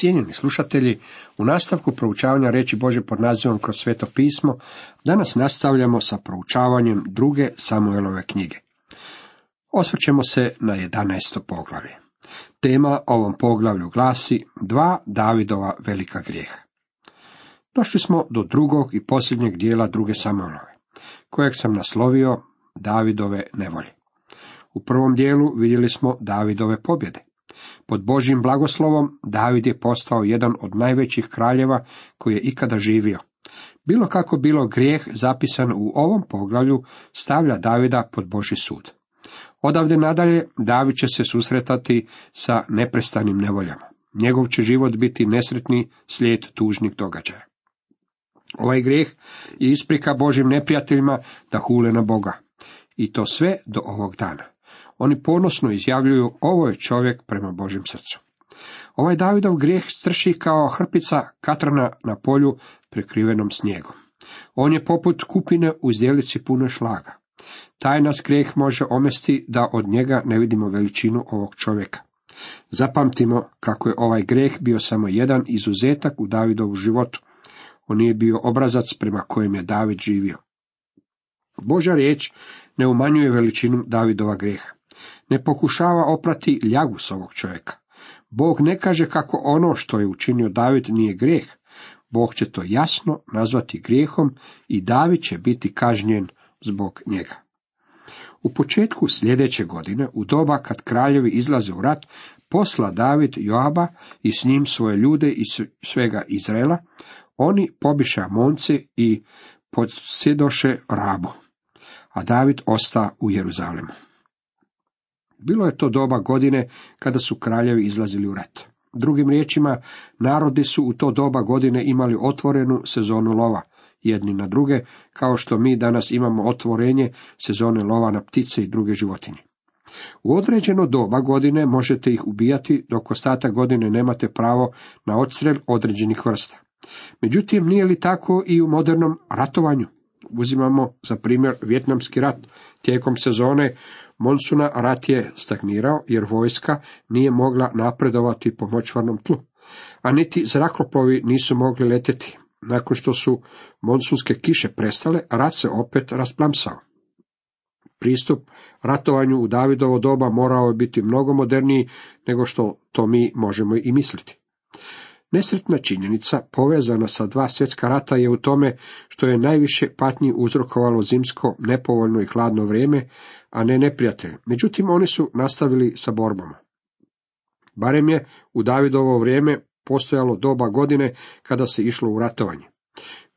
Cijenjeni slušatelji, u nastavku proučavanja reći Bože pod nazivom kroz sveto pismo, danas nastavljamo sa proučavanjem druge Samuelove knjige. Osvrćemo se na 11. poglavlje. Tema ovom poglavlju glasi dva Davidova velika grijeha. Došli smo do drugog i posljednjeg dijela druge Samuelove, kojeg sam naslovio Davidove nevolje. U prvom dijelu vidjeli smo Davidove pobjede. Pod Božjim blagoslovom David je postao jedan od najvećih kraljeva koji je ikada živio. Bilo kako bilo grijeh zapisan u ovom poglavlju stavlja Davida pod Božji sud. Odavde nadalje David će se susretati sa neprestanim nevoljama. Njegov će život biti nesretni slijed tužnih događaja. Ovaj grijeh je isprika Božim neprijateljima da hule na Boga. I to sve do ovog dana. Oni ponosno izjavljuju ovo je čovjek prema Božjem srcu. Ovaj Davidov grijeh strši kao hrpica katrana na polju prekrivenom snijegom. On je poput kupine u zdjelici puno šlaga. Taj nas grijeh može omesti da od njega ne vidimo veličinu ovog čovjeka. Zapamtimo kako je ovaj grijeh bio samo jedan izuzetak u Davidovu životu. On nije bio obrazac prema kojem je David živio. Božja riječ ne umanjuje veličinu Davidova grijeha ne pokušava oprati ljagu s ovog čovjeka. Bog ne kaže kako ono što je učinio David nije grijeh. Bog će to jasno nazvati grijehom i David će biti kažnjen zbog njega. U početku sljedeće godine, u doba kad kraljevi izlaze u rat, posla David Joaba i s njim svoje ljude iz svega Izraela, oni pobiša monce i podsjedoše rabu, a David osta u Jeruzalemu. Bilo je to doba godine kada su kraljevi izlazili u rat. Drugim riječima, narodi su u to doba godine imali otvorenu sezonu lova, jedni na druge, kao što mi danas imamo otvorenje sezone lova na ptice i druge životinje. U određeno doba godine možete ih ubijati, dok ostatak godine nemate pravo na odstrel određenih vrsta. Međutim, nije li tako i u modernom ratovanju? Uzimamo za primjer Vjetnamski rat. Tijekom sezone Monsuna rat je stagnirao jer vojska nije mogla napredovati po močvarnom tlu, a niti zrakoplovi nisu mogli letjeti. Nakon što su monsunske kiše prestale, rat se opet rasplamsao. Pristup ratovanju u Davidovo doba morao je biti mnogo moderniji nego što to mi možemo i misliti. Nesretna činjenica povezana sa dva svjetska rata je u tome što je najviše patnji uzrokovalo zimsko, nepovoljno i hladno vrijeme, a ne neprijatelj. Međutim, oni su nastavili sa borbama. Barem je u Davidovo vrijeme postojalo doba godine kada se išlo u ratovanje.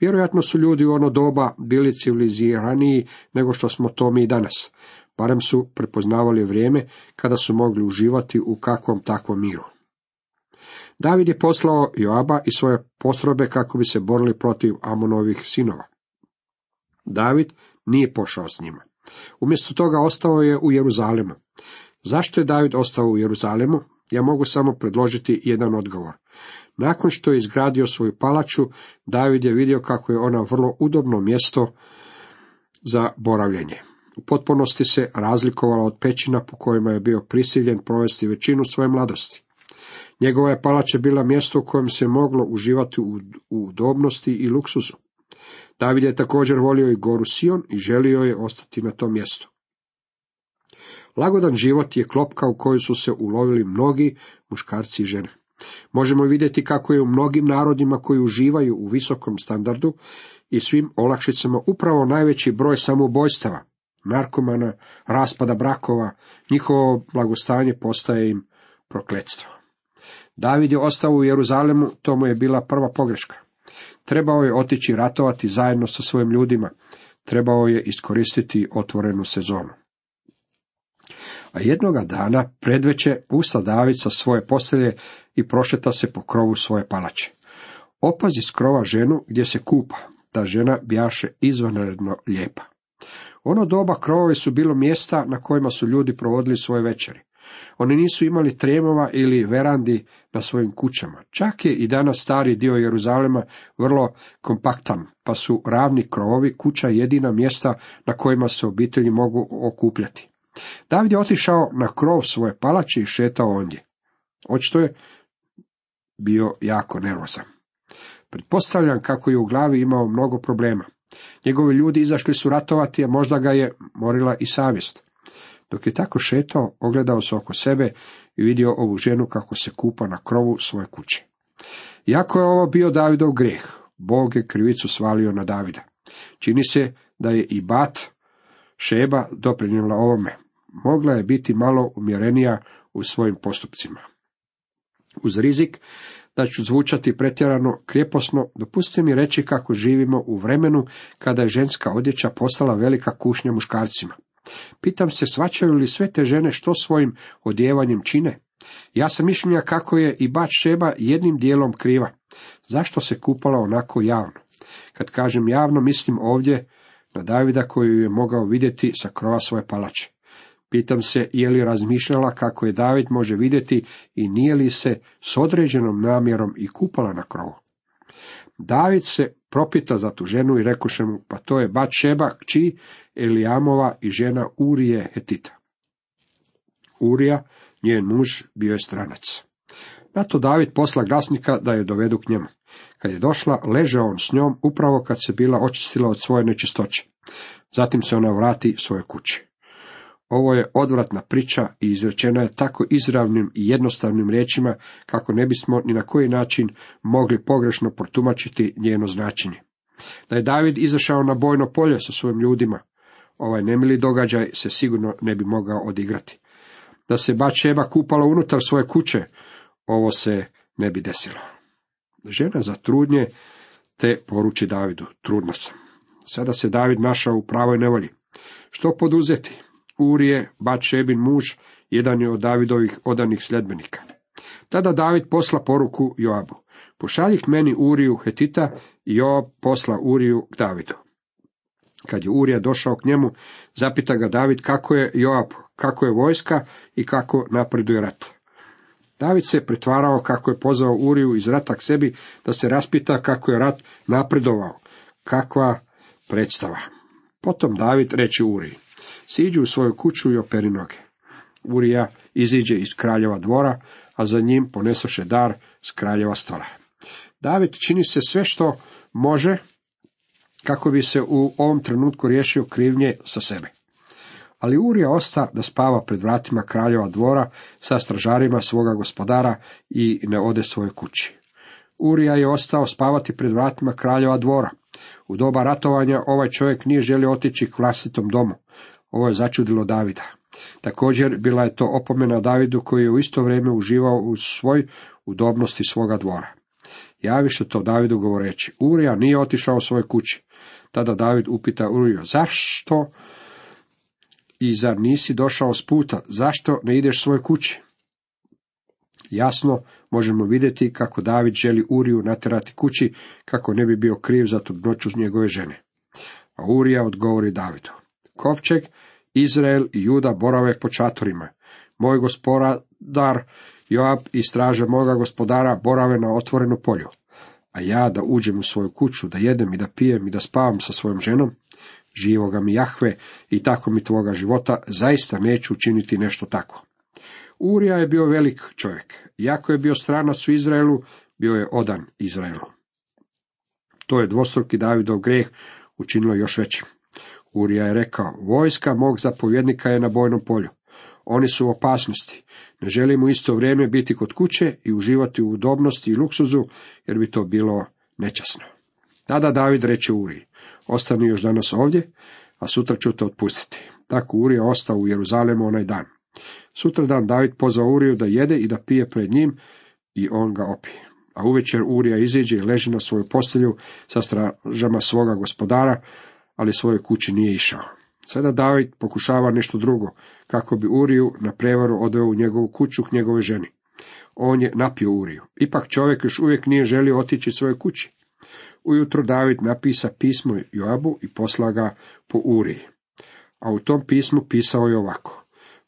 Vjerojatno su ljudi u ono doba bili civiliziraniji nego što smo to mi danas. Barem su prepoznavali vrijeme kada su mogli uživati u kakvom takvom miru. David je poslao Joaba i svoje postrobe kako bi se borili protiv Amonovih sinova. David nije pošao s njima. Umjesto toga ostao je u Jeruzalemu. Zašto je David ostao u Jeruzalemu? Ja mogu samo predložiti jedan odgovor. Nakon što je izgradio svoju palaču, David je vidio kako je ona vrlo udobno mjesto za boravljenje. U potpunosti se razlikovala od pećina po kojima je bio prisiljen provesti većinu svoje mladosti. Njegova je palača bila mjesto u kojem se moglo uživati u udobnosti i luksuzu. David je također volio i goru Sion i želio je ostati na tom mjestu. Lagodan život je klopka u kojoj su se ulovili mnogi muškarci i žene. Možemo vidjeti kako je u mnogim narodima koji uživaju u visokom standardu i svim olakšicama upravo najveći broj samoubojstava, narkomana, raspada brakova, njihovo blagostanje postaje im prokletstvo. David je ostao u Jeruzalemu, to mu je bila prva pogreška. Trebao je otići ratovati zajedno sa svojim ljudima, trebao je iskoristiti otvorenu sezonu. A jednoga dana predveće usta David sa svoje postelje i prošeta se po krovu svoje palače. Opazi s krova ženu gdje se kupa, ta žena bjaše izvanredno lijepa. Ono doba krovovi su bilo mjesta na kojima su ljudi provodili svoje večeri. Oni nisu imali tremova ili verandi na svojim kućama. Čak je i danas stari dio Jeruzalema vrlo kompaktan, pa su ravni krovovi kuća jedina mjesta na kojima se obitelji mogu okupljati. David je otišao na krov svoje palače i šetao ondje. Očito je bio jako nervozan. Pretpostavljam kako je u glavi imao mnogo problema. Njegovi ljudi izašli su ratovati, a možda ga je morila i savjest. Dok je tako šetao, ogledao se oko sebe i vidio ovu ženu kako se kupa na krovu svoje kuće. Iako je ovo bio Davidov grijeh, Bog je krivicu svalio na Davida. Čini se da je i Bat Šeba doprinjela ovome. Mogla je biti malo umjerenija u svojim postupcima. Uz rizik da ću zvučati pretjerano krijeposno, dopustite mi reći kako živimo u vremenu kada je ženska odjeća postala velika kušnja muškarcima. Pitam se, svačaju li sve te žene što svojim odjevanjem čine? Ja sam mišljenja kako je i bač Šeba jednim dijelom kriva. Zašto se kupala onako javno? Kad kažem javno, mislim ovdje na Davida koju je mogao vidjeti sa krova svoje palače. Pitam se je li razmišljala kako je David može vidjeti i nije li se s određenom namjerom i kupala na krovu. David se propita za tu ženu i rekoše mu, pa to je Bat Šeba, kći Elijamova i žena Urije Hetita. Urija, njen muž, bio je stranac. Na to David posla glasnika da je dovedu k njemu. Kad je došla, ležao on s njom upravo kad se bila očistila od svoje nečistoće. Zatim se ona vrati svoje kući. Ovo je odvratna priča i izrečena je tako izravnim i jednostavnim riječima kako ne bismo ni na koji način mogli pogrešno protumačiti njeno značenje. Da je David izašao na bojno polje sa svojim ljudima, ovaj nemili događaj se sigurno ne bi mogao odigrati. Da se Bačeba kupala unutar svoje kuće, ovo se ne bi desilo. Žena za trudnje te poruči Davidu, trudna sam. Sada se David našao u pravoj nevolji. Što poduzeti? Urije, Bačebin muž, jedan je od Davidovih odanih sljedbenika. Tada David posla poruku Joabu. Pošalji k meni Uriju Hetita i Joab posla Uriju k Davidu. Kad je Urija došao k njemu, zapita ga David kako je Joab, kako je vojska i kako napreduje rat. David se pretvarao kako je pozvao Uriju iz rata k sebi da se raspita kako je rat napredovao, kakva predstava. Potom David reče Uriji, siđu u svoju kuću i operi noge. Urija iziđe iz kraljeva dvora, a za njim ponesoše dar s kraljeva stola. David čini se sve što može kako bi se u ovom trenutku riješio krivnje sa sebe. Ali Urija osta da spava pred vratima kraljeva dvora sa stražarima svoga gospodara i ne ode svoje kući. Urija je ostao spavati pred vratima kraljeva dvora. U doba ratovanja ovaj čovjek nije želio otići k vlastitom domu. Ovo je začudilo Davida. Također bila je to opomena Davidu koji je u isto vrijeme uživao u svoj udobnosti svoga dvora. Javiše to Davidu govoreći, Urija nije otišao u svoje kući. Tada David upita Uriju, zašto i zar nisi došao s puta, zašto ne ideš svoje kući? Jasno možemo vidjeti kako David želi Uriju natjerati kući, kako ne bi bio kriv za trudnoću njegove žene. A Urija odgovori Davidu. Kovčeg, Izrael i Juda borave po čatorima. Moj gospodar Joab i straže moga gospodara borave na otvorenu polju. A ja da uđem u svoju kuću, da jedem i da pijem i da spavam sa svojom ženom, živoga mi Jahve i tako mi tvoga života, zaista neću učiniti nešto tako. Urija je bio velik čovjek. Iako je bio stranac u Izraelu, bio je odan Izraelu. To je dvostruki Davidov greh učinilo još većim. Urija je rekao, vojska mog zapovjednika je na bojnom polju. Oni su u opasnosti. Ne želim u isto vrijeme biti kod kuće i uživati u udobnosti i luksuzu, jer bi to bilo nečasno. Tada David reče Uriji, ostani još danas ovdje, a sutra ću te otpustiti. Tako Urija ostao u Jeruzalemu onaj dan. Sutra dan David pozvao Uriju da jede i da pije pred njim i on ga opije. A uvečer Urija iziđe i leži na svoju postelju sa stražama svoga gospodara, ali svoje kući nije išao. Sada David pokušava nešto drugo, kako bi Uriju na prevaru odveo u njegovu kuću k njegove ženi. On je napio Uriju. Ipak čovjek još uvijek nije želio otići svoje kući. Ujutro David napisa pismo Joabu i posla ga po Uriji. A u tom pismu pisao je ovako.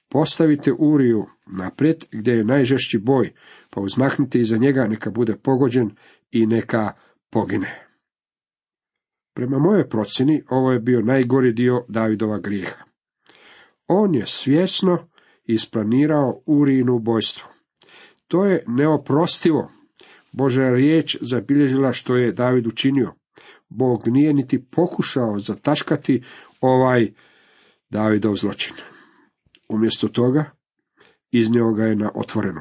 Postavite Uriju naprijed gdje je najžešći boj, pa uzmahnite iza njega neka bude pogođen i neka pogine. Prema mojoj procjeni, ovo je bio najgori dio Davidova grijeha. On je svjesno isplanirao Urijinu ubojstvo. To je neoprostivo. Božja riječ zabilježila što je David učinio. Bog nije niti pokušao zataškati ovaj Davidov zločin. Umjesto toga, iznio ga je na otvoreno.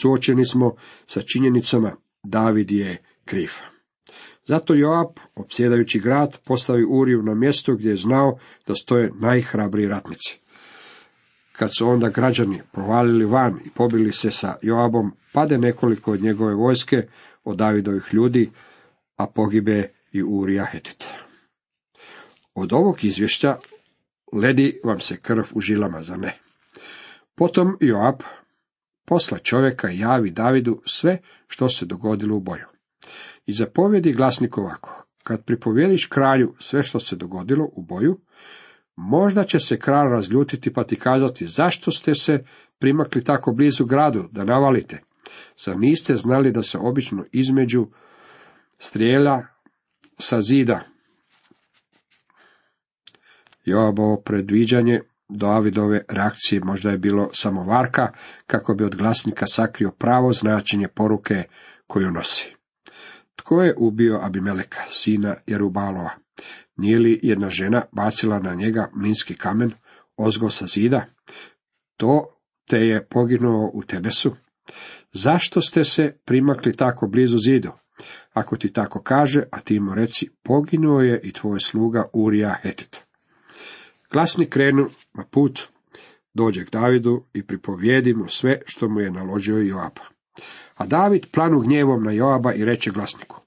Suočeni smo sa činjenicama, David je kriv. Zato Joab, opsjedajući grad, postavi Uriju na mjesto gdje je znao da stoje najhrabriji ratnici. Kad su onda građani provalili van i pobili se sa Joabom, pade nekoliko od njegove vojske, od Davidovih ljudi, a pogibe i Urija Hetita. Od ovog izvješća ledi vam se krv u žilama, za ne? Potom Joab posla čovjeka javi Davidu sve što se dogodilo u boju. I zapovjedi glasnik ovako, kad pripovjediš kralju sve što se dogodilo u boju, možda će se kralj razljutiti pa ti kazati, zašto ste se primakli tako blizu gradu, da navalite? Zar niste znali da se obično između strijela sa zida? Joabovo predviđanje Davidove reakcije možda je bilo samo varka, kako bi od glasnika sakrio pravo značenje poruke koju nosi. Tko je ubio Abimeleka, sina Jerubalova? Nije li jedna žena bacila na njega mlinski kamen, ozgo sa zida? To te je poginuo u Tebesu. Zašto ste se primakli tako blizu zidu? Ako ti tako kaže, a ti mu reci, poginuo je i tvoj sluga Urija Hetit. Glasnik krenu na put, dođe k Davidu i pripovijedi mu sve što mu je naložio Joab. A David planu gnjevom na Joaba i reče glasniku,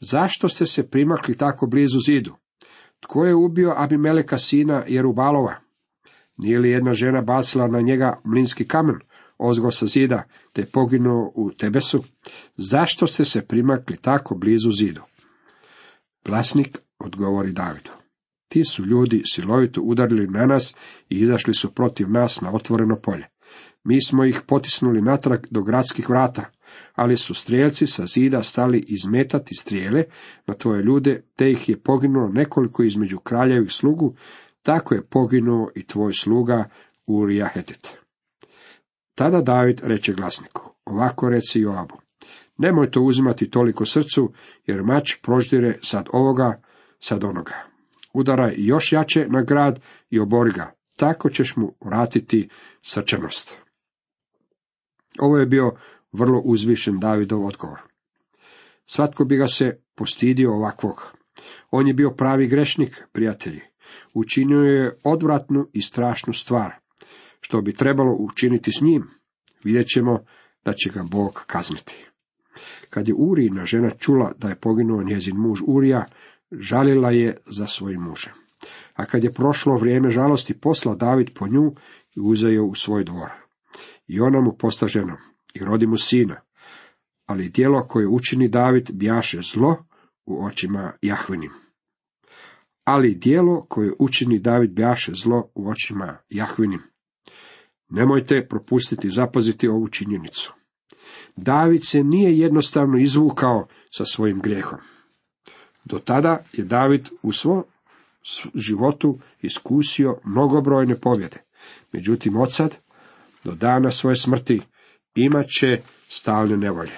zašto ste se primakli tako blizu zidu? Tko je ubio Abimeleka sina Jerubalova? Nije li jedna žena bacila na njega mlinski kamen, ozgo sa zida, te poginuo u Tebesu? Zašto ste se primakli tako blizu zidu? Glasnik odgovori Davidu. Ti su ljudi silovito udarili na nas i izašli su protiv nas na otvoreno polje. Mi smo ih potisnuli natrag do gradskih vrata, ali su strijelci sa zida stali izmetati strijele na tvoje ljude, te ih je poginulo nekoliko između kraljevih slugu, tako je poginuo i tvoj sluga Urija Hetet. Tada David reče glasniku, ovako reci Joabu, nemoj to uzimati toliko srcu, jer mač proždire sad ovoga, sad onoga. Udaraj još jače na grad i obori ga, tako ćeš mu vratiti srčanost. Ovo je bio vrlo uzvišen Davidov odgovor. Svatko bi ga se postidio ovakvog. On je bio pravi grešnik, prijatelji. Učinio je odvratnu i strašnu stvar. Što bi trebalo učiniti s njim? Vidjet ćemo da će ga Bog kazniti. Kad je Urijina žena čula da je poginuo njezin muž Urija, žalila je za svojim mužem. A kad je prošlo vrijeme žalosti, posla David po nju i uzeo u svoj dvor. I ona mu posta ženom i rodi mu sina. Ali djelo koje učini David bjaše zlo u očima Jahvinim. Ali djelo koje učini David bjaše zlo u očima Jahvinim. Nemojte propustiti zapaziti ovu činjenicu. David se nije jednostavno izvukao sa svojim grijehom. Do tada je David u svom životu iskusio mnogobrojne pobjede. Međutim, od sad, do dana svoje smrti, imat će stalne nevolje.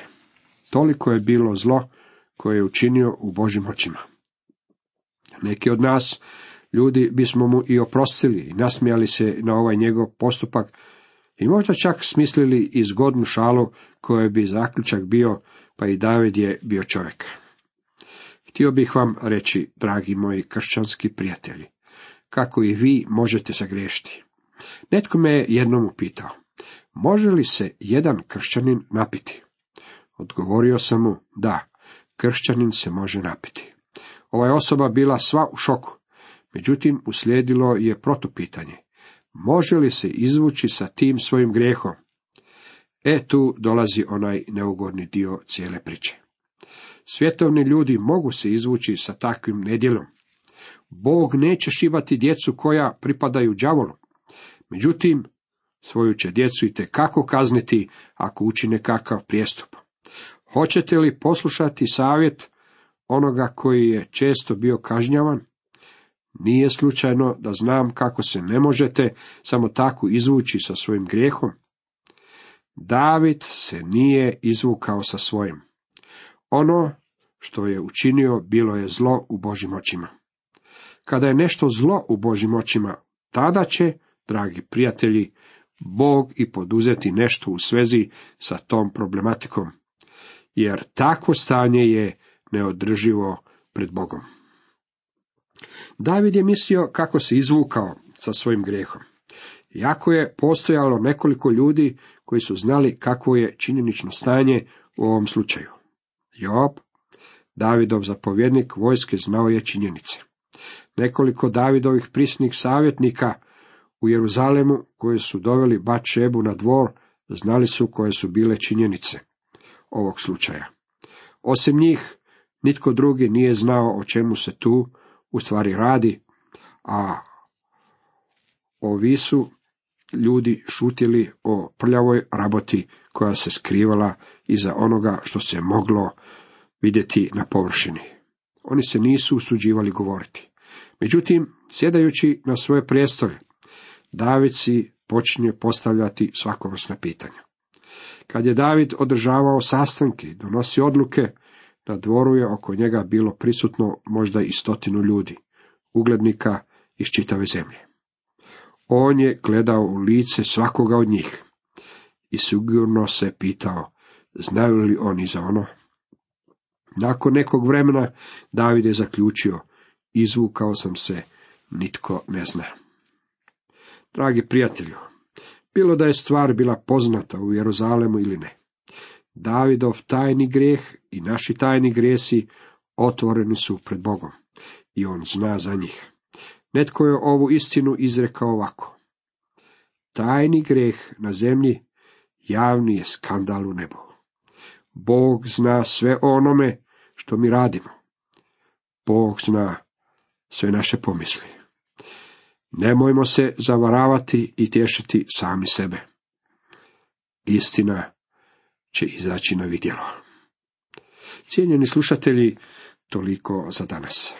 Toliko je bilo zlo koje je učinio u Božim očima. Neki od nas, ljudi, bismo mu i oprostili i nasmijali se na ovaj njegov postupak i možda čak smislili i zgodnu šalu koje bi zaključak bio, pa i David je bio čovjek. Htio bih vam reći, dragi moji kršćanski prijatelji, kako i vi možete sagriješiti. Netko me jednom upitao, može li se jedan kršćanin napiti? Odgovorio sam mu, da, kršćanin se može napiti. Ova je osoba bila sva u šoku, međutim uslijedilo je protupitanje. Može li se izvući sa tim svojim grijehom? E tu dolazi onaj neugodni dio cijele priče. Svjetovni ljudi mogu se izvući sa takvim nedjelom. Bog neće šivati djecu koja pripadaju đavolu. Međutim, svoju će djecu i kako kazniti ako učine kakav prijestup. Hoćete li poslušati savjet onoga koji je često bio kažnjavan? Nije slučajno da znam kako se ne možete samo tako izvući sa svojim grijehom. David se nije izvukao sa svojim. Ono što je učinio bilo je zlo u Božim očima. Kada je nešto zlo u Božim očima, tada će, dragi prijatelji, Bog i poduzeti nešto u svezi sa tom problematikom, jer takvo stanje je neodrživo pred Bogom. David je mislio kako se izvukao sa svojim grijehom. Jako je postojalo nekoliko ljudi koji su znali kakvo je činjenično stanje u ovom slučaju. Job, Davidov zapovjednik vojske znao je činjenice. Nekoliko Davidovih prisnih savjetnika u Jeruzalemu koji su doveli Bačebu na dvor, znali su koje su bile činjenice ovog slučaja. Osim njih, nitko drugi nije znao o čemu se tu u stvari radi, a ovi su ljudi šutili o prljavoj raboti koja se skrivala iza onoga što se moglo vidjeti na površini. Oni se nisu usuđivali govoriti. Međutim, sjedajući na svoje prijestolje, David si počinje postavljati svakovrsna pitanja. Kad je David održavao sastanke, donosi odluke, na dvoru je oko njega bilo prisutno možda i stotinu ljudi, uglednika iz čitave zemlje. On je gledao u lice svakoga od njih i sigurno se pitao, znaju li oni za ono? Nakon nekog vremena David je zaključio, izvukao sam se, nitko ne zna. Dragi prijatelju, bilo da je stvar bila poznata u Jeruzalemu ili ne, Davidov tajni grijeh i naši tajni grijesi otvoreni su pred Bogom i on zna za njih. Netko je ovu istinu izrekao ovako. Tajni grijeh na zemlji javni je skandal u nebu. Bog zna sve onome što mi radimo. Bog zna sve naše pomisli. Nemojmo se zavaravati i tješiti sami sebe. Istina će izaći na vidjelo. Cijenjeni slušatelji, toliko za danas.